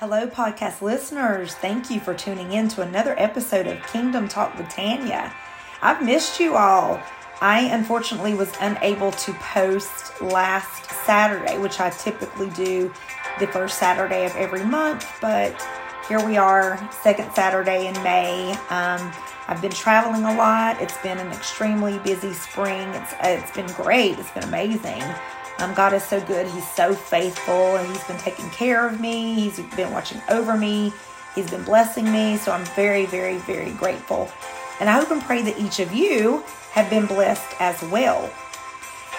Hello, podcast listeners. Thank you for tuning in to another episode of Kingdom Talk with Tanya. I've missed you all. I unfortunately was unable to post last Saturday, which I typically do the first Saturday of every month, but here we are, second Saturday in May. Um, I've been traveling a lot. It's been an extremely busy spring. It's it's been great. It's been amazing. Um, God is so good. He's so faithful, and He's been taking care of me. He's been watching over me. He's been blessing me. So I'm very, very, very grateful. And I hope and pray that each of you have been blessed as well.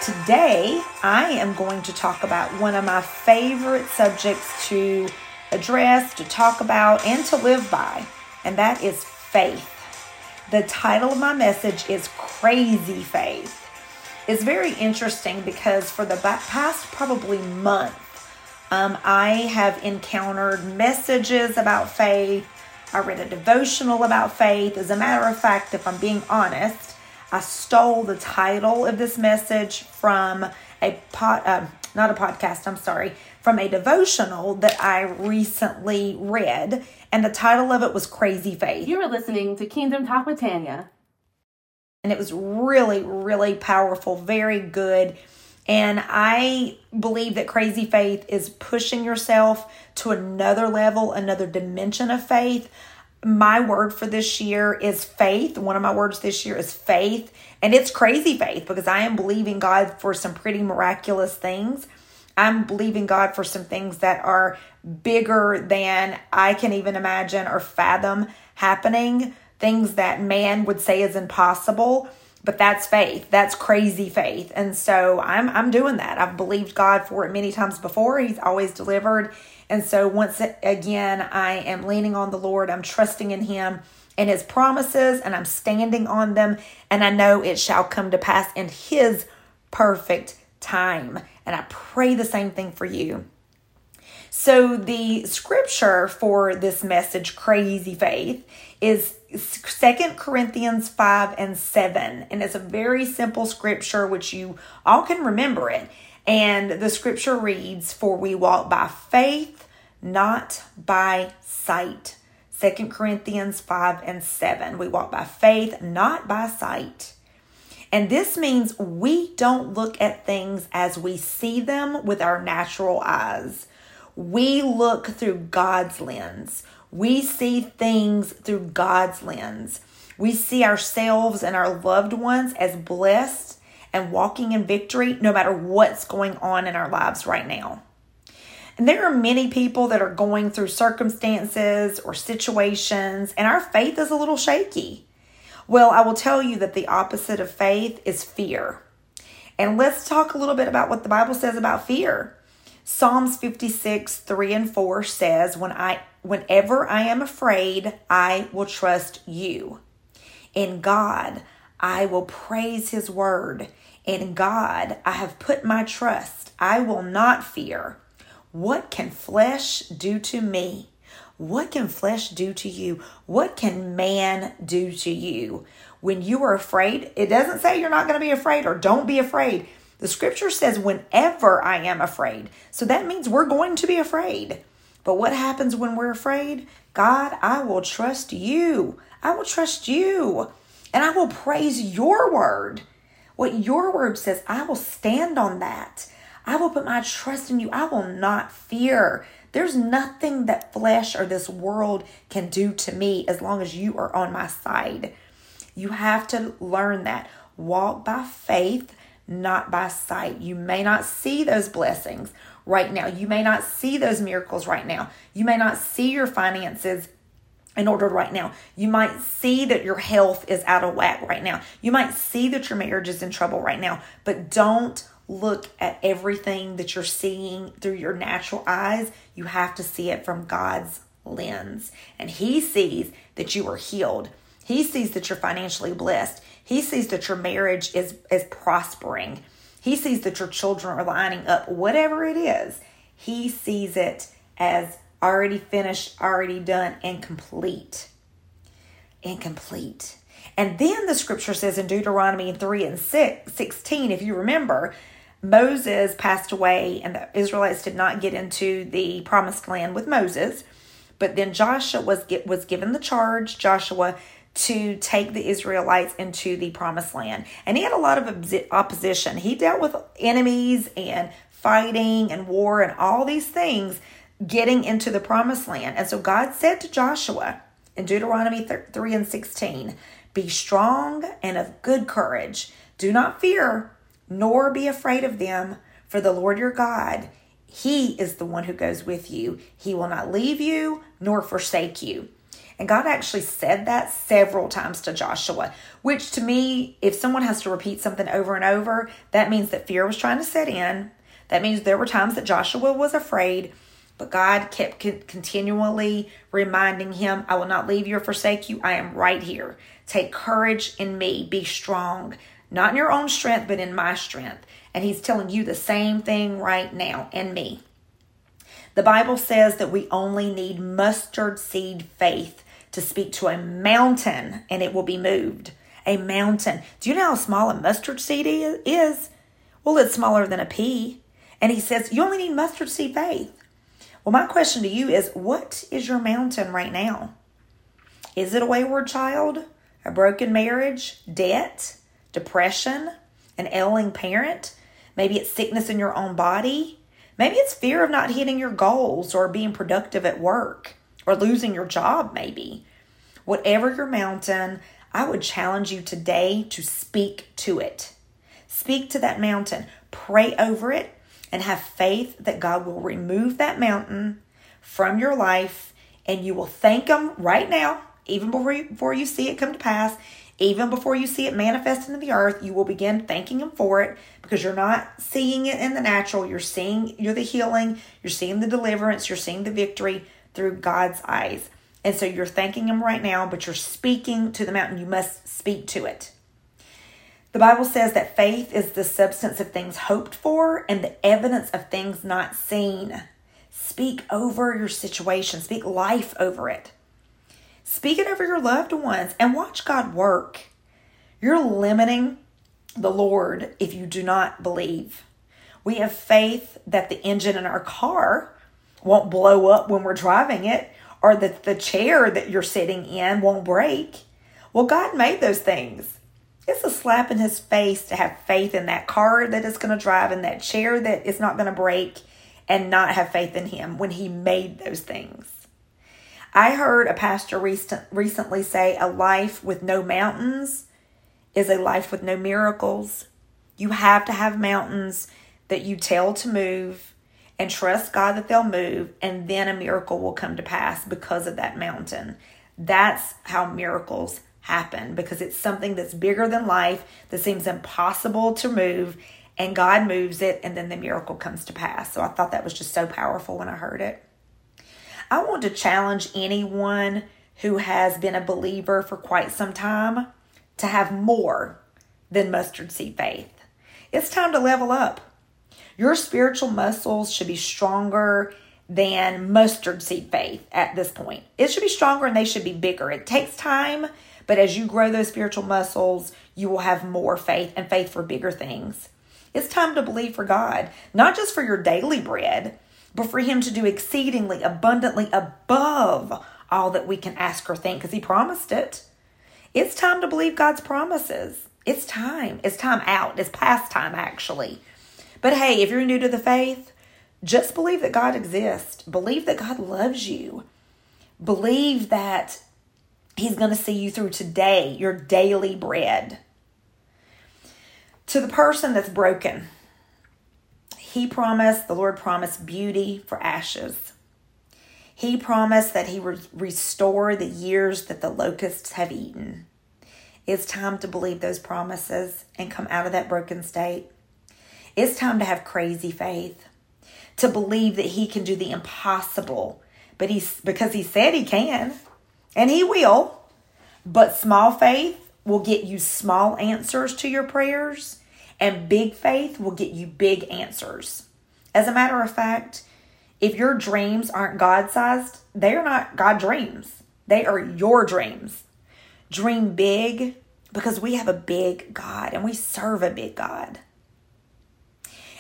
Today, I am going to talk about one of my favorite subjects to address, to talk about, and to live by, and that is faith. The title of my message is Crazy Faith is very interesting because for the past probably month, um, I have encountered messages about faith. I read a devotional about faith. As a matter of fact, if I'm being honest, I stole the title of this message from a pot, uh, not a podcast, I'm sorry, from a devotional that I recently read. And the title of it was Crazy Faith. You are listening to Kingdom Talk with Tanya and it was really, really powerful, very good. And I believe that crazy faith is pushing yourself to another level, another dimension of faith. My word for this year is faith. One of my words this year is faith. And it's crazy faith because I am believing God for some pretty miraculous things. I'm believing God for some things that are bigger than I can even imagine or fathom happening things that man would say is impossible but that's faith. That's crazy faith. And so i'm i'm doing that. I've believed god for it many times before. He's always delivered. And so once again i am leaning on the lord. I'm trusting in him and his promises and i'm standing on them. And i know it shall come to pass in his perfect time. And i pray the same thing for you so the scripture for this message crazy faith is Second Corinthians 5 and 7. And it's a very simple scripture, which you all can remember it. And the scripture reads, For we walk by faith, not by sight. Second Corinthians 5 and 7. We walk by faith, not by sight. And this means we don't look at things as we see them with our natural eyes. We look through God's lens. We see things through God's lens. We see ourselves and our loved ones as blessed and walking in victory no matter what's going on in our lives right now. And there are many people that are going through circumstances or situations, and our faith is a little shaky. Well, I will tell you that the opposite of faith is fear. And let's talk a little bit about what the Bible says about fear. Psalms 56, 3 and 4 says, When I whenever I am afraid, I will trust you. In God, I will praise his word. In God, I have put my trust. I will not fear. What can flesh do to me? What can flesh do to you? What can man do to you? When you are afraid, it doesn't say you're not going to be afraid or don't be afraid. The scripture says, whenever I am afraid. So that means we're going to be afraid. But what happens when we're afraid? God, I will trust you. I will trust you. And I will praise your word. What your word says, I will stand on that. I will put my trust in you. I will not fear. There's nothing that flesh or this world can do to me as long as you are on my side. You have to learn that. Walk by faith, not by sight. You may not see those blessings right now. You may not see those miracles right now. You may not see your finances in order right now. You might see that your health is out of whack right now. You might see that your marriage is in trouble right now, but don't look at everything that you're seeing through your natural eyes. You have to see it from God's lens. And He sees that you are healed. He sees that you're financially blessed. He sees that your marriage is, is prospering. He sees that your children are lining up, whatever it is. He sees it as already finished, already done, and complete. And complete. And then the scripture says in Deuteronomy 3 and 6, 16, if you remember, Moses passed away and the Israelites did not get into the promised land with Moses. But then Joshua was was given the charge, Joshua, to take the Israelites into the promised land. And he had a lot of opposition. He dealt with enemies and fighting and war and all these things getting into the promised land. And so God said to Joshua in Deuteronomy 3 and 16, Be strong and of good courage. Do not fear, nor be afraid of them, for the Lord your God, He is the one who goes with you. He will not leave you nor forsake you. And God actually said that several times to Joshua, which to me, if someone has to repeat something over and over, that means that fear was trying to set in. That means there were times that Joshua was afraid, but God kept continually reminding him, I will not leave you or forsake you. I am right here. Take courage in me. Be strong, not in your own strength, but in my strength. And he's telling you the same thing right now in me. The Bible says that we only need mustard seed faith to speak to a mountain and it will be moved. A mountain. Do you know how small a mustard seed is? Well, it's smaller than a pea. And he says, You only need mustard seed faith. Well, my question to you is what is your mountain right now? Is it a wayward child, a broken marriage, debt, depression, an ailing parent? Maybe it's sickness in your own body. Maybe it's fear of not hitting your goals or being productive at work or losing your job, maybe. Whatever your mountain, I would challenge you today to speak to it. Speak to that mountain, pray over it, and have faith that God will remove that mountain from your life and you will thank Him right now, even before you, before you see it come to pass. Even before you see it manifest into the earth, you will begin thanking Him for it because you're not seeing it in the natural. You're seeing you're the healing, you're seeing the deliverance, you're seeing the victory through God's eyes. And so you're thanking Him right now, but you're speaking to the mountain. You must speak to it. The Bible says that faith is the substance of things hoped for and the evidence of things not seen. Speak over your situation, speak life over it. Speak it over your loved ones and watch God work. You're limiting the Lord if you do not believe. We have faith that the engine in our car won't blow up when we're driving it or that the chair that you're sitting in won't break. Well, God made those things. It's a slap in his face to have faith in that car that is going to drive and that chair that is not going to break and not have faith in him when he made those things. I heard a pastor recent, recently say a life with no mountains is a life with no miracles. You have to have mountains that you tell to move and trust God that they'll move, and then a miracle will come to pass because of that mountain. That's how miracles happen because it's something that's bigger than life that seems impossible to move, and God moves it, and then the miracle comes to pass. So I thought that was just so powerful when I heard it. I want to challenge anyone who has been a believer for quite some time to have more than mustard seed faith. It's time to level up. Your spiritual muscles should be stronger than mustard seed faith at this point. It should be stronger and they should be bigger. It takes time, but as you grow those spiritual muscles, you will have more faith and faith for bigger things. It's time to believe for God, not just for your daily bread, but for Him to do exceedingly abundantly above all that we can ask or think because He promised it. It's time to believe God's promises. It's time. It's time out. It's past time, actually. But hey, if you're new to the faith, just believe that God exists. Believe that God loves you. Believe that He's going to see you through today, your daily bread. To the person that's broken, he promised, the Lord promised beauty for ashes. He promised that He would restore the years that the locusts have eaten. It's time to believe those promises and come out of that broken state. It's time to have crazy faith, to believe that He can do the impossible, but He's because He said He can, and He will. But small faith will get you small answers to your prayers and big faith will get you big answers. As a matter of fact, if your dreams aren't God sized, they are not God dreams. They are your dreams. Dream big because we have a big God and we serve a big God.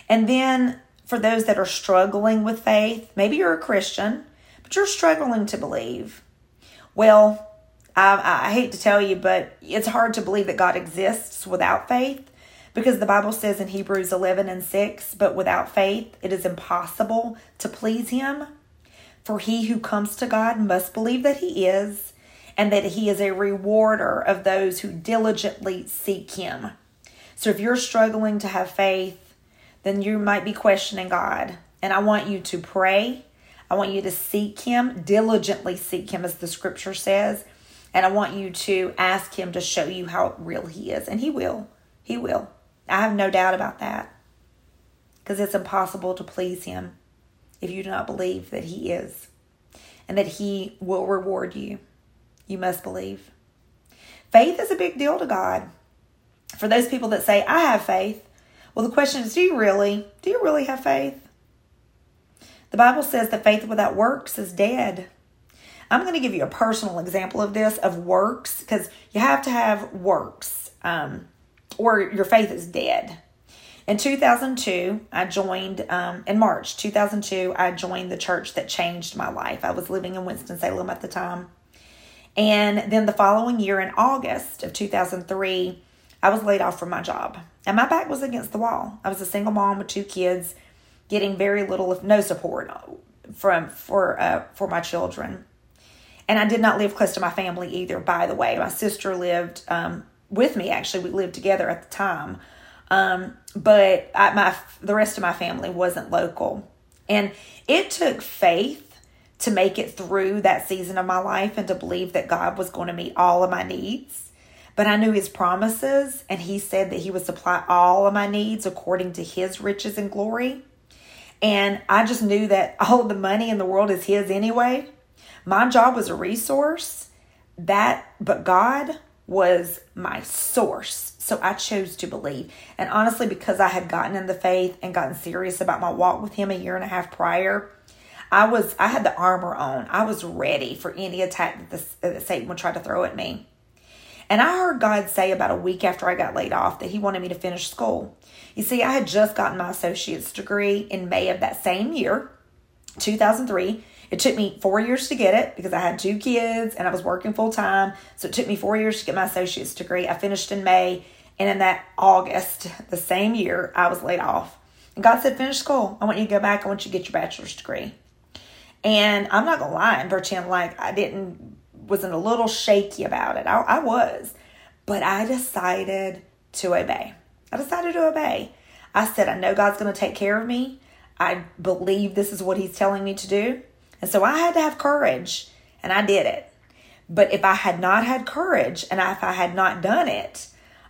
And then for those that are struggling with faith, maybe you're a Christian, but you're struggling to believe. Well, I, I hate to tell you, but it's hard to believe that God exists without faith because the Bible says in Hebrews 11 and 6, but without faith it is impossible to please Him. For he who comes to God must believe that He is, and that He is a rewarder of those who diligently seek Him. So if you're struggling to have faith, then you might be questioning God. And I want you to pray. I want you to seek Him, diligently seek Him, as the scripture says. And I want you to ask Him to show you how real He is. And He will. He will. I have no doubt about that. Because it's impossible to please Him if you do not believe that He is and that He will reward you. You must believe. Faith is a big deal to God. For those people that say, I have faith, well, the question is, do you really? Do you really have faith? The Bible says that faith without works is dead. I'm going to give you a personal example of this of works because you have to have works. Um, or your faith is dead. In 2002, I joined, um, in March 2002, I joined the church that changed my life. I was living in Winston-Salem at the time. And then the following year, in August of 2003, I was laid off from my job. And my back was against the wall. I was a single mom with two kids, getting very little, if no support from for uh, for my children. And I did not live close to my family either. By the way, my sister lived um, with me. Actually, we lived together at the time, um, but I, my the rest of my family wasn't local, and it took faith to make it through that season of my life and to believe that God was going to meet all of my needs. But I knew His promises, and He said that He would supply all of my needs according to His riches and glory. And I just knew that all of the money in the world is His anyway. My job was a resource, that, but God was my source. So I chose to believe. And honestly, because I had gotten in the faith and gotten serious about my walk with him a year and a half prior, I was I had the armor on. I was ready for any attack that, the, that Satan would try to throw at me. And I heard God say about a week after I got laid off that He wanted me to finish school. You see, I had just gotten my associate's degree in May of that same year, 2003. It took me four years to get it because I had two kids and I was working full time. So it took me four years to get my associate's degree. I finished in May. And in that August, the same year, I was laid off. And God said, finish school. I want you to go back. I want you to get your bachelor's degree. And I'm not going to lie and pretend like I didn't, wasn't a little shaky about it. I, I was. But I decided to obey. I decided to obey. I said, I know God's going to take care of me. I believe this is what He's telling me to do. And so I had to have courage and I did it. But if I had not had courage and if I had not done it,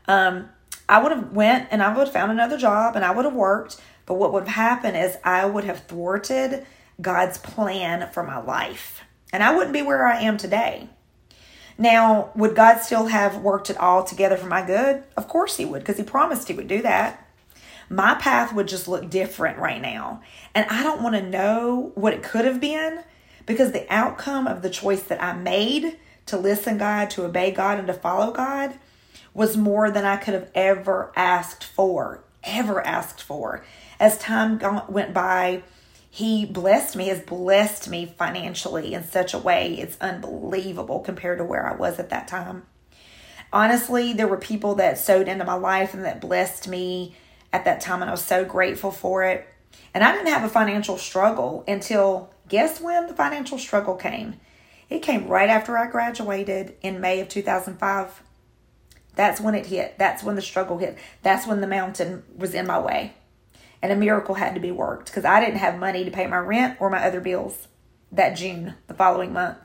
um, I would have went and I would have found another job and I would have worked. But what would have happened is I would have thwarted God's plan for my life. And I wouldn't be where I am today. Now, would God still have worked it all together for my good? Of course He would, because He promised He would do that my path would just look different right now. And I don't want to know what it could have been because the outcome of the choice that I made to listen God, to obey God, and to follow God was more than I could have ever asked for, ever asked for. As time went by, he blessed me, has blessed me financially in such a way it's unbelievable compared to where I was at that time. Honestly, there were people that sowed into my life and that blessed me at that time, and I was so grateful for it. And I didn't have a financial struggle until guess when the financial struggle came? It came right after I graduated in May of 2005. That's when it hit. That's when the struggle hit. That's when the mountain was in my way. And a miracle had to be worked because I didn't have money to pay my rent or my other bills that June, the following month.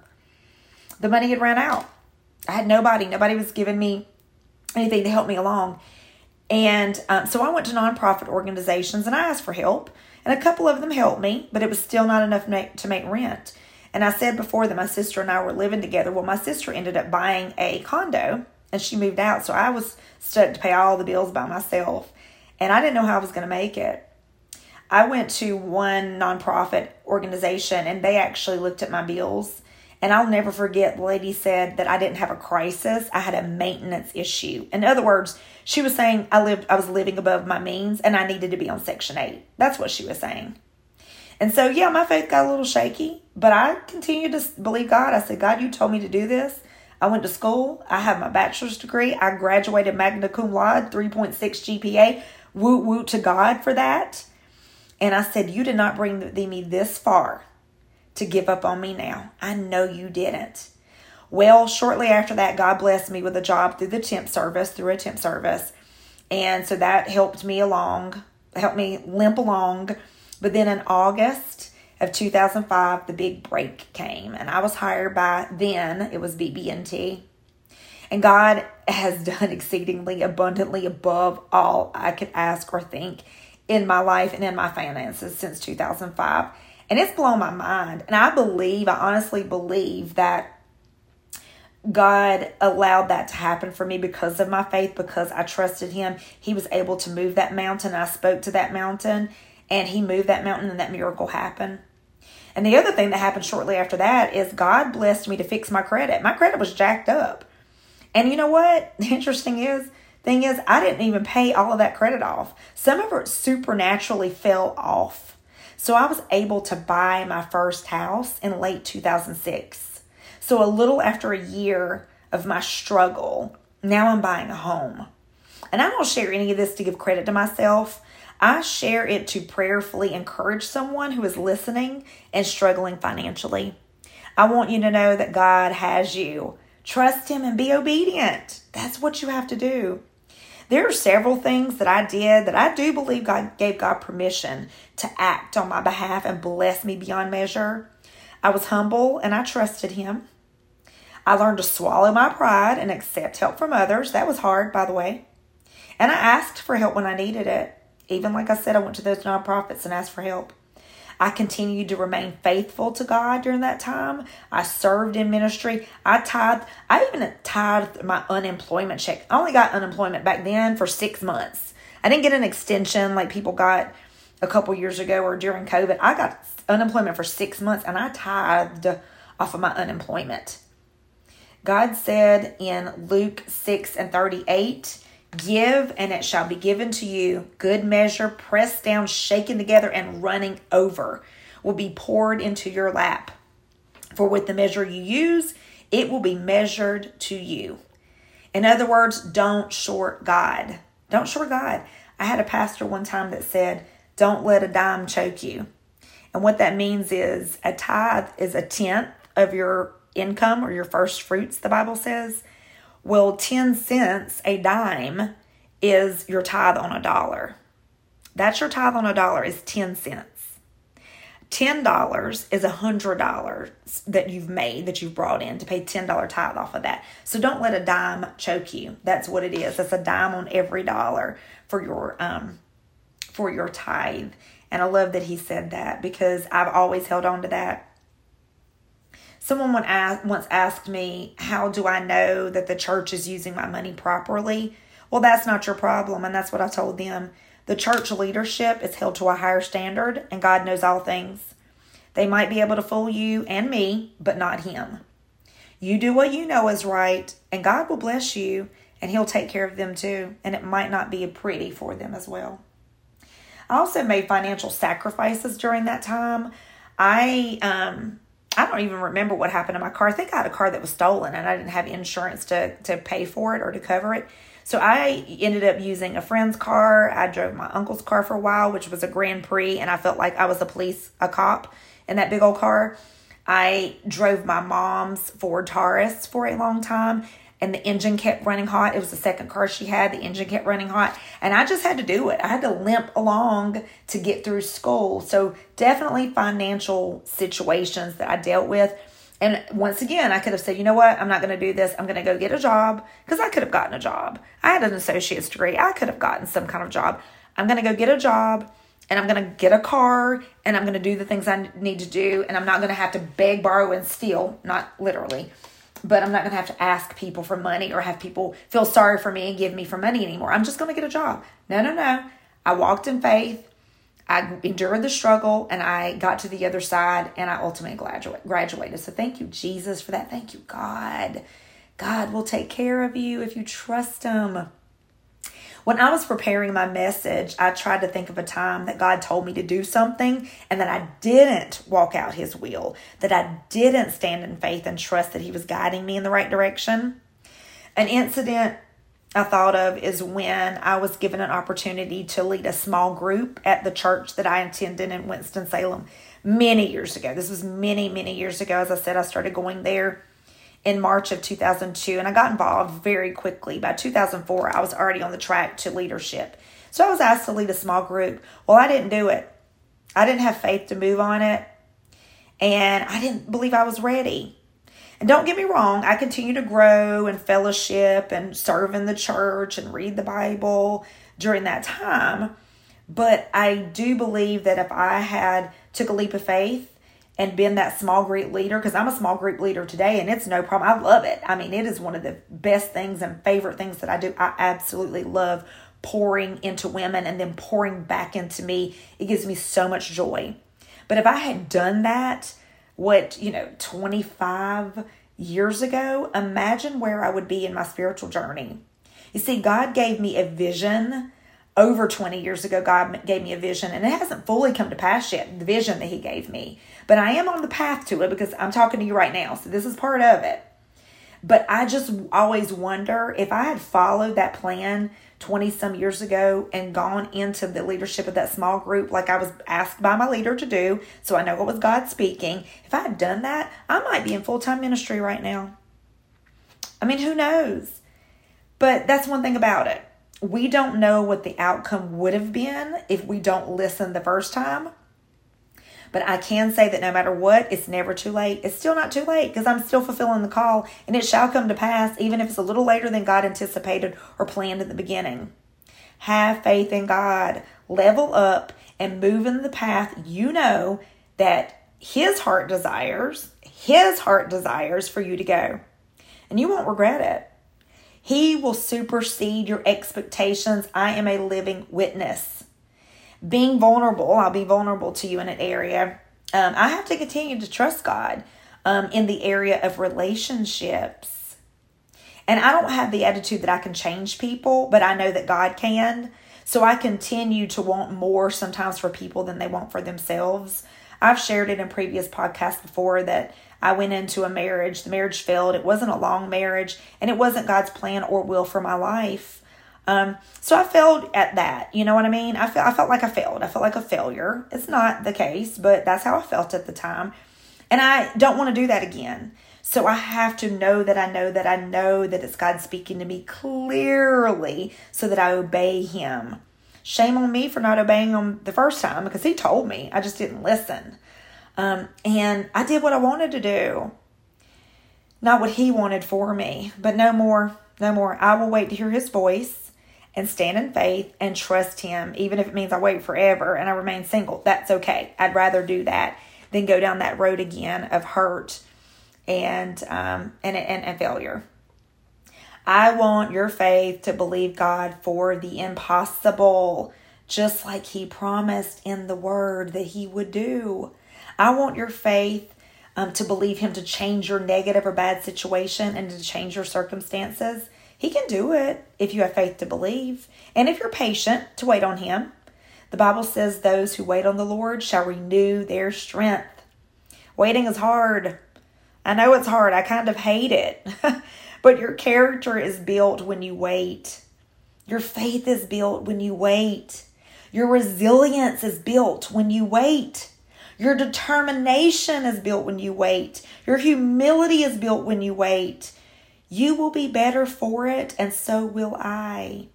The money had ran out. I had nobody. Nobody was giving me anything to help me along. And um, so I went to nonprofit organizations and I asked for help. And a couple of them helped me, but it was still not enough make, to make rent. And I said before that my sister and I were living together. Well, my sister ended up buying a condo and she moved out. So I was stuck to pay all the bills by myself. And I didn't know how I was going to make it. I went to one nonprofit organization and they actually looked at my bills And I'll never forget the lady said that I didn't have a crisis, I had a maintenance issue. In other words, she was saying I lived I was living above my means and I needed to be on section 8. That's what she was saying. And so yeah, my faith got a little shaky, but I continued to believe God. I said, "God, you told me to do this." I went to school. I have my bachelor's degree. I graduated magna cum laude, 3.6 GPA. Woot woot to God for that. And I said, You did not bring me this far to give up on me now. I know you didn't. Well, shortly after that, God blessed me with a job through the temp service, through a temp service. And so that helped me along, helped me limp along. But then in August of 2005, the big break came, and I was hired by then, it was BB&T. And God has done exceedingly abundantly above all I could ask or think in my life and in my finances since 2005. And it's blown my mind. And I believe, I honestly believe that God allowed that to happen for me because of my faith, because I trusted Him. He was able to move that mountain. I spoke to that mountain, and He moved that mountain, and that miracle happened. And the other thing that happened shortly after that is God blessed me to fix my credit. My credit was jacked up. And you know what? The interesting is, thing is, I didn't even pay all of that credit off. Some of it supernaturally fell off. So I was able to buy my first house in late 2006. So a little after a year of my struggle, now I'm buying a home. And I don't share any of this to give credit to myself. I share it to prayerfully encourage someone who is listening and struggling financially. I want you to know that God has you. Trust Him and be obedient. That's what you have to do. There are several things that I did that I do believe God gave God permission to act on my behalf and bless me beyond measure. I was humble and I trusted Him. I learned to swallow my pride and accept help from others. That was hard, by the way. And I asked for help when I needed it. Even like I said, I went to those nonprofits and asked for help. I continued to remain faithful to God during that time. I served in ministry. I tithed. I even tithed my unemployment check. I only got unemployment back then for six months. I didn't get an extension like people got a couple years ago or during COVID. I got unemployment for six months and I tithed off of my unemployment. God said in Luke 6 and 38, Give, and it shall be given to you. Good measure, pressed down, shaken together, and running over will be poured into your lap. For with the measure you use, it will be measured to you. In other words, don't short God. Don't short God. I had a pastor one time that said, Don't let a dime choke you. And what that means is a tithe is a tenth of your income or your first fruits, the Bible says. Well, 10 cents, a dime, is your tithe on a dollar. That's your tithe on a dollar is 10 cents. $10 is a $100 that you've made, that you've brought in to pay $10 tithe off of that. So don't let a dime choke you. That's what it is. It's a dime on every dollar for your um for your tithe. And I love that he said that because I've always held on to that Someone once asked me, How do I know that the church is using my money properly? Well, that's not your problem. And that's what I told them. The church leadership is held to a higher standard, and God knows all things. They might be able to fool you and me, but not Him. You do what you know is right, and God will bless you, and He'll take care of them too. And it might not be pretty for them as well. I also made financial sacrifices during that time. I um, I don't even remember what happened to my car. I think I had a car that was stolen and I didn't have insurance to, to pay for it or to cover it. So I ended up using a friend's car. I drove my uncle's car for a while, which was a Grand Prix, and I felt like I was a police, a cop in that big old car. I drove my mom's Ford Taurus for a long time and the engine kept running hot. It was the second car she had. The engine kept running hot. And I just had to do it. I had to limp along to get through school. So, definitely financial situations that I dealt with. And once again, I could have said, you know what? I'm not going to do this. I'm going to go get a job because I could have gotten a job. I had an associate's degree. I could have gotten some kind of job. I'm going to go get a job and I'm going to get a car and I'm going to do the things I need to do. And I'm not going to have to beg, borrow, and steal. Not literally but I'm not going to have to ask people for money or have people feel sorry for me and give me for money anymore. I'm just going to get a job. No, no, no. I walked in faith. I endured the struggle and I got to the other side and I ultimately graduate, graduated. So thank you, Jesus, for that. Thank you, God. God will take care of you if you trust Him. When I was preparing my message, I tried to think of a time that God told me to do something and that I didn't walk out His will, that I didn't stand in faith and trust that He was guiding me in the right direction. An incident I thought of is when I was given an opportunity to lead a small group at the church that I attended in Winston-Salem many years ago. This was many, many years ago. As I said, I started going there in March of 2002 and I got involved very quickly. By 2004, I was already on the track to leadership. So I was asked to lead a small group. Well, I didn't do it. I didn't have faith to move on it. And I didn't believe I was ready. And don't get me wrong, I continue to grow and fellowship and serve in the church and read the Bible during that time. But I do believe that if I had took a leap of faith and been that small group leader, because I'm a small group leader today and it's no problem. I love it. I mean, it is one of the best things and favorite things that I do. I absolutely love pouring into women and then pouring back into me. It gives me so much joy. But if I had done that, what, you know, 25 years ago, imagine where I would be in my spiritual journey. You see, God gave me a vision over 20 years ago. God gave me a vision, and it hasn't fully come to pass yet, the vision that He gave me. But I am on the path to it because I'm talking to you right now. So this is part of it. But I just always wonder if I had followed that plan 20 some years ago and gone into the leadership of that small group like I was asked by my leader to do, so I know it was God speaking. If I had done that, I might be in full time ministry right now. I mean, who knows? But that's one thing about it. We don't know what the outcome would have been if we don't listen the first time. But I can say that no matter what, it's never too late. It's still not too late because I'm still fulfilling the call and it shall come to pass, even if it's a little later than God anticipated or planned at the beginning. Have faith in God, level up, and move in the path you know that His heart desires, His heart desires for you to go. And you won't regret it. He will supersede your expectations. I am a living witness being vulnerable, I'll be vulnerable to you in an area. Um, I have to continue to trust God um, in the area of relationships. And I don't have the attitude that I can change people, but I know that God can. So I continue to want more sometimes for people than they want for themselves. I've shared it in previous podcasts before that I went into a marriage, the marriage failed. It wasn't a long marriage, and it wasn't God's plan or will for my life. Um, so I failed at that. You know what I mean? I felt I felt like I failed. I felt like a failure. It's not the case, but that's how I felt at the time. And I don't want to do that again. So I have to know that I know that I know that it's God speaking to me clearly so that I obey him. Shame on me for not obeying him the first time because he told me. I just didn't listen. Um, and I did what I wanted to do, not what he wanted for me. But no more, no more. I will wait to hear his voice and stand in faith and trust Him, even if it means I wait forever and I remain single. That's okay. I'd rather do that than go down that road again of hurt and um, and, and, and failure. I want your faith to believe God for the impossible, just like He promised in the Word that He would do. I want your faith um, to believe Him to change your negative or bad situation and to change your circumstances he can do it if you have faith to believe and if you're patient to wait on Him. The Bible says, Those who wait on the Lord shall renew their strength. Waiting is hard. I know it's hard. I kind of hate it. but your character is built when you wait. Your faith is built when you wait. Your resilience is built when you wait. Your determination is built when you wait. Your humility is built when you wait. You will be better for it, and so will I.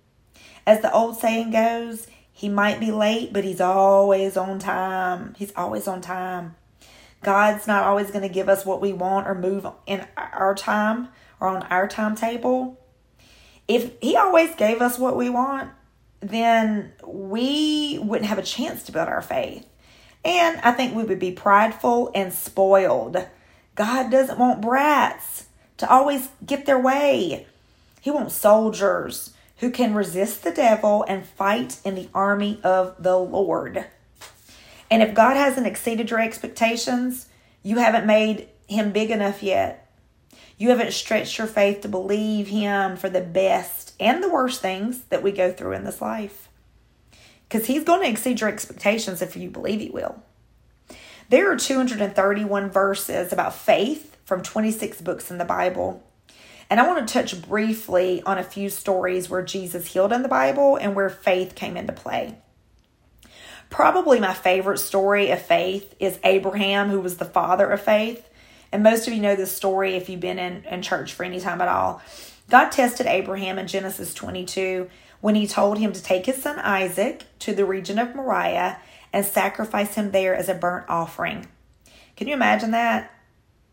As the old saying goes, he might be late, but he's always on time. He's always on time. God's not always going to give us what we want or move in our time or on our timetable. If he always gave us what we want, then we wouldn't have a chance to build our faith. And I think we would be prideful and spoiled. God doesn't want brats to always get their way. He wants soldiers who can resist the devil and fight in the army of the Lord. And if God hasn't exceeded your expectations, you haven't made him big enough yet. You haven't stretched your faith to believe him for the best and the worst things that we go through in this life. Because he's going to exceed your expectations if you believe he will. There are 231 verses about faith from 26 books in the Bible. And I want to touch briefly on a few stories where Jesus healed in the Bible and where faith came into play. Probably my favorite story of faith is Abraham, who was the father of faith. And most of you know this story if you've been in, in church for any time at all. God tested Abraham in Genesis 22 when he told him to take his son Isaac to the region of Moriah and sacrifice him there as a burnt offering. Can you imagine that?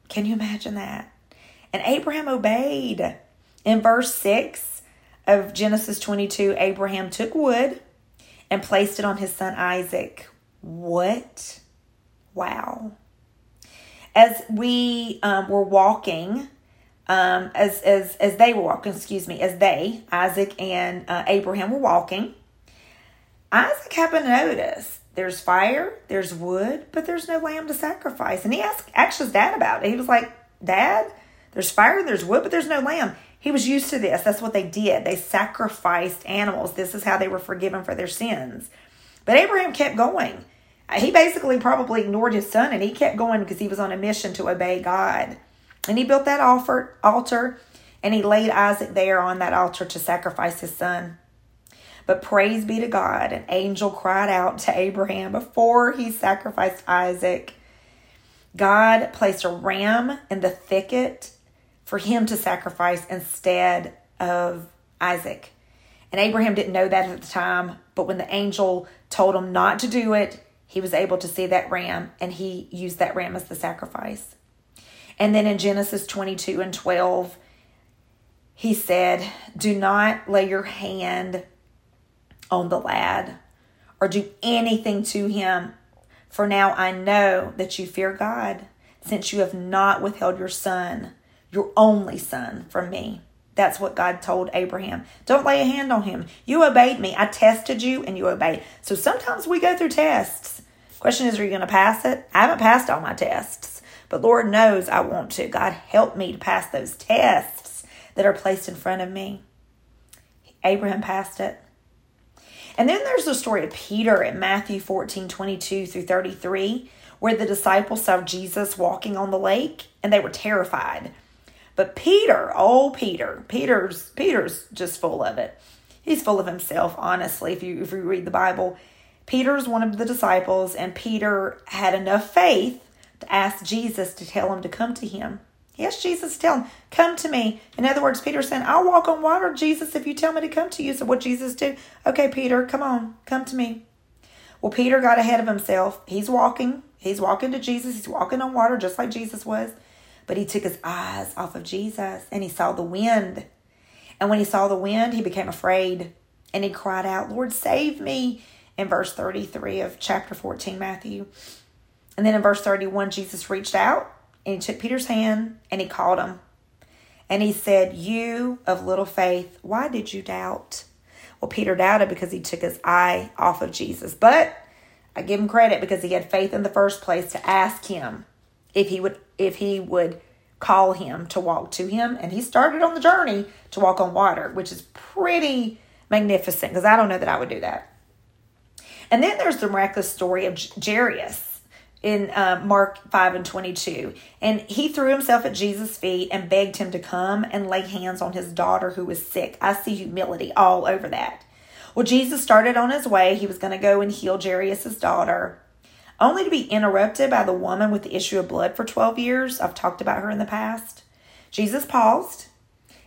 Can you imagine that? And Abraham obeyed. In verse 6 of Genesis 22, Abraham took wood and placed it on his son Isaac. What? Wow. As we um, were walking, um, as as as they were walking, excuse me, as they Isaac and uh, Abraham were walking, Isaac happened to notice there's fire, there's wood, but there's no lamb to sacrifice. And he asked actually his dad about it. He was like, Dad, there's fire, there's wood, but there's no lamb. He was used to this. That's what they did. They sacrificed animals. This is how they were forgiven for their sins. But Abraham kept going. He basically probably ignored his son and he kept going because he was on a mission to obey God. And he built that altar and he laid Isaac there on that altar to sacrifice his son. But praise be to God, an angel cried out to Abraham before he sacrificed Isaac. God placed a ram in the thicket for him to sacrifice instead of Isaac. And Abraham didn't know that at the time, but when the angel told him not to do it, he was able to see that ram and he used that ram as the sacrifice. And then in Genesis 22 and 12, he said, Do not lay your hand on the lad or do anything to him, for now I know that you fear God, since you have not withheld your son, your only son, from me. That's what God told Abraham. Don't lay a hand on him. You obeyed me. I tested you and you obeyed. So sometimes we go through tests. Question is, are you going to pass it? I haven't passed all my tests, but Lord knows I want to. God, help me to pass those tests that are placed in front of me. Abraham passed it. And then there's the story of Peter in Matthew 14 22 through 33, where the disciples saw Jesus walking on the lake and they were terrified. But Peter, oh Peter, Peter's Peter's just full of it. He's full of himself, honestly, if you if you read the Bible. Peter's one of the disciples, and Peter had enough faith to ask Jesus to tell him to come to him. Yes, Jesus tell him, come to me. In other words, Peter saying, I'll walk on water, Jesus, if you tell me to come to you. So what Jesus did, okay, Peter, come on, come to me. Well, Peter got ahead of himself. He's walking. He's walking to Jesus. He's walking on water just like Jesus was. But he took his eyes off of Jesus and he saw the wind. And when he saw the wind, he became afraid and he cried out, Lord, save me, in verse 33 of chapter 14, Matthew. And then in verse 31, Jesus reached out and he took Peter's hand and he called him. And he said, You of little faith, why did you doubt? Well, Peter doubted because he took his eye off of Jesus. But I give him credit because he had faith in the first place to ask him if he would if he would call him to walk to him. And he started on the journey to walk on water, which is pretty magnificent because I don't know that I would do that. And then there's the miraculous story of Jairus in uh, Mark 5 and 22. And he threw himself at Jesus' feet and begged him to come and lay hands on his daughter who was sick. I see humility all over that. Well, Jesus started on his way. He was going to go and heal Jairus' daughter, only to be interrupted by the woman with the issue of blood for 12 years. I've talked about her in the past. Jesus paused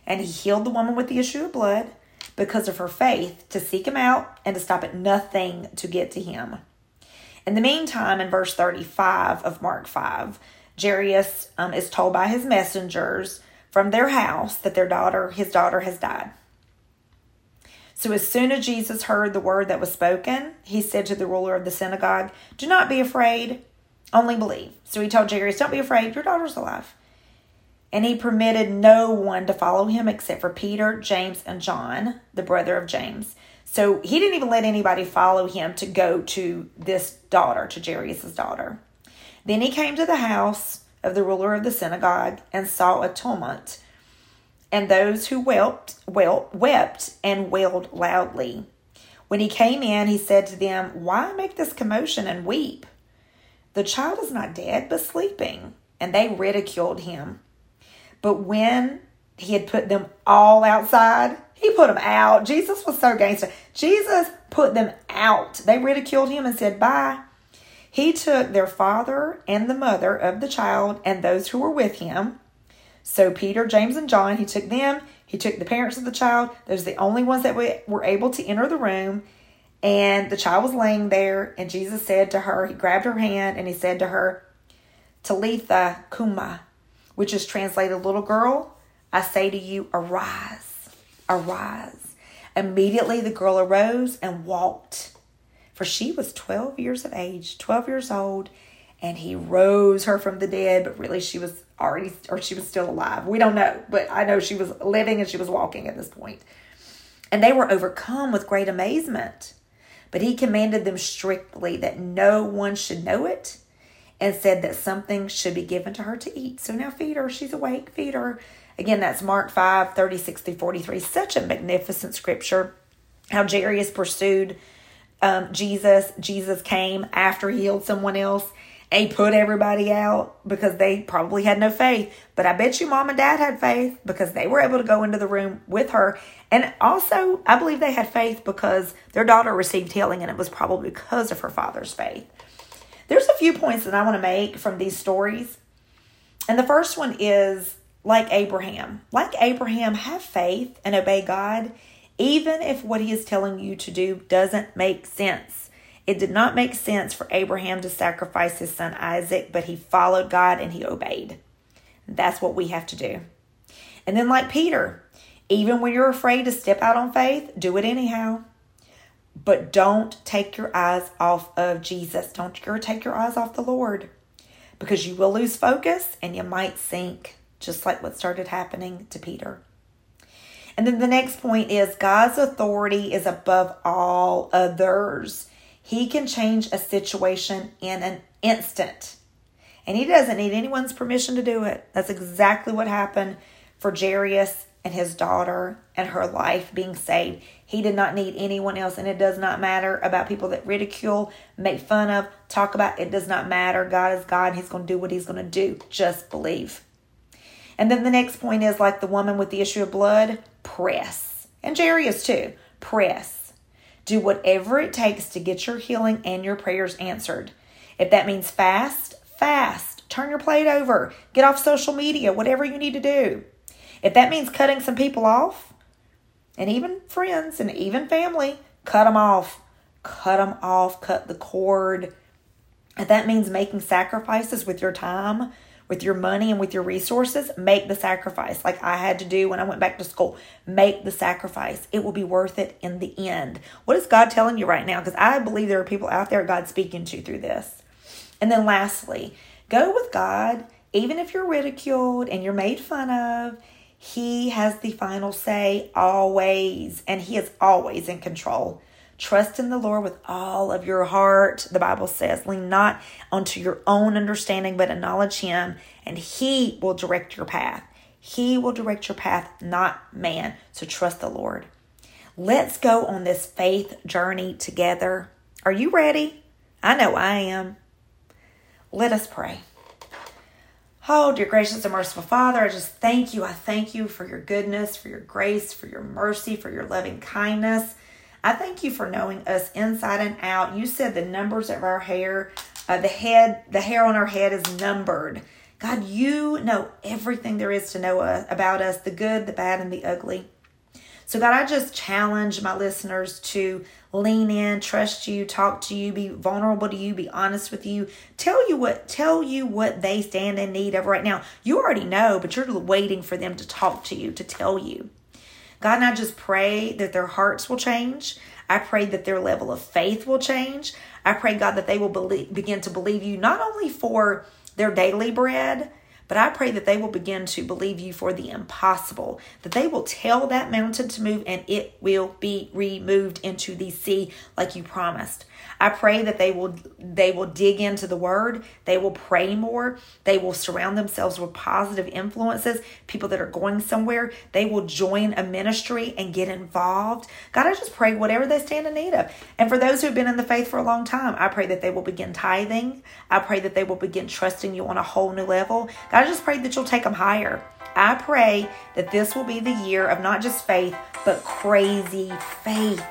and he healed the woman with the issue of blood because of her faith to seek him out and to stop at nothing to get to him. In the meantime, in verse 35 of Mark 5, Jairus um, is told by his messengers from their house that their daughter, his daughter, has died. So as soon as Jesus heard the word that was spoken, he said to the ruler of the synagogue, Do not be afraid, only believe. So he told Jairus, Don't be afraid, your daughter's alive. And he permitted no one to follow him except for Peter, James, and John, the brother of James. So he didn't even let anybody follow him to go to this daughter, to Jairus' daughter. Then he came to the house of the ruler of the synagogue and saw a tumult, and those who wept, wept, wept and wailed loudly. When he came in, he said to them, Why make this commotion and weep? The child is not dead, but sleeping. And they ridiculed him. But when he had put them all outside, he put them out. Jesus was so gangster. Jesus put them out. They ridiculed him and said, Bye. He took their father and the mother of the child and those who were with him. So Peter, James, and John, he took them. He took the parents of the child. Those are the only ones that were able to enter the room. And the child was laying there, and Jesus said to her, He grabbed her hand and he said to her, Talitha Kuma, which is translated, Little girl, I say to you, arise, arise. Immediately the girl arose and walked, for she was 12 years of age, 12 years old, and he rose her from the dead, but really she was already, or she was still alive. We don't know, but I know she was living and she was walking at this point. And they were overcome with great amazement. But he commanded them strictly that no one should know it and said that something should be given to her to eat. So now feed her. She's awake. Feed her. Again, that's Mark 5 36 through 43. Such a magnificent scripture. How Jairus pursued um, Jesus. Jesus came after he healed someone else. He put everybody out because they probably had no faith. But I bet you mom and dad had faith because they were able to go into the room with her. And also, I believe they had faith because their daughter received healing, and it was probably because of her father's faith. There's a few points that I want to make from these stories. And the first one is like Abraham. Like Abraham, have faith and obey God, even if what he is telling you to do doesn't make sense. It did not make sense for Abraham to sacrifice his son Isaac, but he followed God and he obeyed. That's what we have to do. And then, like Peter, even when you're afraid to step out on faith, do it anyhow. But don't take your eyes off of Jesus. Don't take your eyes off the Lord because you will lose focus and you might sink, just like what started happening to Peter. And then the next point is God's authority is above all others. He can change a situation in an instant. And he doesn't need anyone's permission to do it. That's exactly what happened for Jairus and his daughter and her life being saved. He did not need anyone else, and it does not matter about people that ridicule, make fun of, talk about. It does not matter. God is God. He's going to do what He's going to do. Just believe. And then the next point is like the woman with the issue of blood, press. And Jairus too, press. Do whatever it takes to get your healing and your prayers answered. If that means fast, fast. Turn your plate over. Get off social media, whatever you need to do. If that means cutting some people off, and even friends and even family, cut them off. Cut them off. Cut the cord. If that means making sacrifices with your time, with your money, and with your resources, make the sacrifice like I had to do when I went back to school. Make the sacrifice. It will be worth it in the end. What is God telling you right now? Because I believe there are people out there God speaking to through this. And then lastly, go with God, even if you're ridiculed and you're made fun of he has the final say always, and He is always in control. Trust in the Lord with all of your heart, the Bible says. Lean not onto your own understanding, but acknowledge Him, and He will direct your path. He will direct your path, not man. So trust the Lord. Let's go on this faith journey together. Are you ready? I know I am. Let us pray. Oh, dear gracious and merciful Father, I just thank you. I thank you for your goodness, for your grace, for your mercy, for your loving kindness. I thank you for knowing us inside and out. You said the numbers of our hair, uh, the head, the hair on our head is numbered. God, you know everything there is to know uh, about us the good, the bad, and the ugly. So, God, I just challenge my listeners to lean in, trust you, talk to you, be vulnerable to you, be honest with you, tell you what tell you what they stand in need of right now. You already know, but you're waiting for them to talk to you, to tell you. God, and I just pray that their hearts will change. I pray that their level of faith will change. I pray, God, that they will believe, begin to believe you not only for their daily bread, But I pray that they will begin to believe you for the impossible, that they will tell that mountain to move and it will be removed into the sea like you promised. I pray that they will they will dig into the word, they will pray more, they will surround themselves with positive influences, people that are going somewhere, they will join a ministry and get involved. God, I just pray whatever they stand in need of. And for those who have been in the faith for a long time, I pray that they will begin tithing. I pray that they will begin trusting you on a whole new level. God, I just pray that you'll take them higher. I pray that this will be the year of not just faith, but crazy faith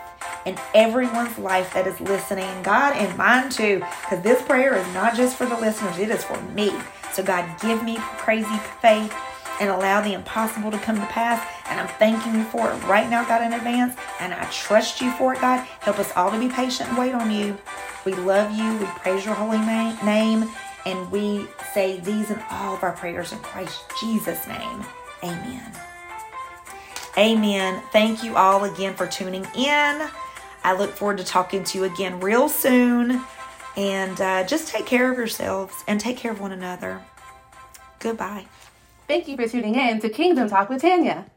in everyone's life that is listening, God and mine too, because this prayer is not just for the listeners, it is for me. So, God, give me crazy faith and allow the impossible to come to pass. And I'm thanking you for it right now, God, in advance. And I trust you for it, God. Help us all to be patient and wait on you. We love you. We praise your holy name. And we say these and all of our prayers in Christ Jesus' name. Amen. Amen. Thank you all again for tuning in. I look forward to talking to you again real soon. And uh, just take care of yourselves and take care of one another. Goodbye. Thank you for tuning in to Kingdom Talk with Tanya.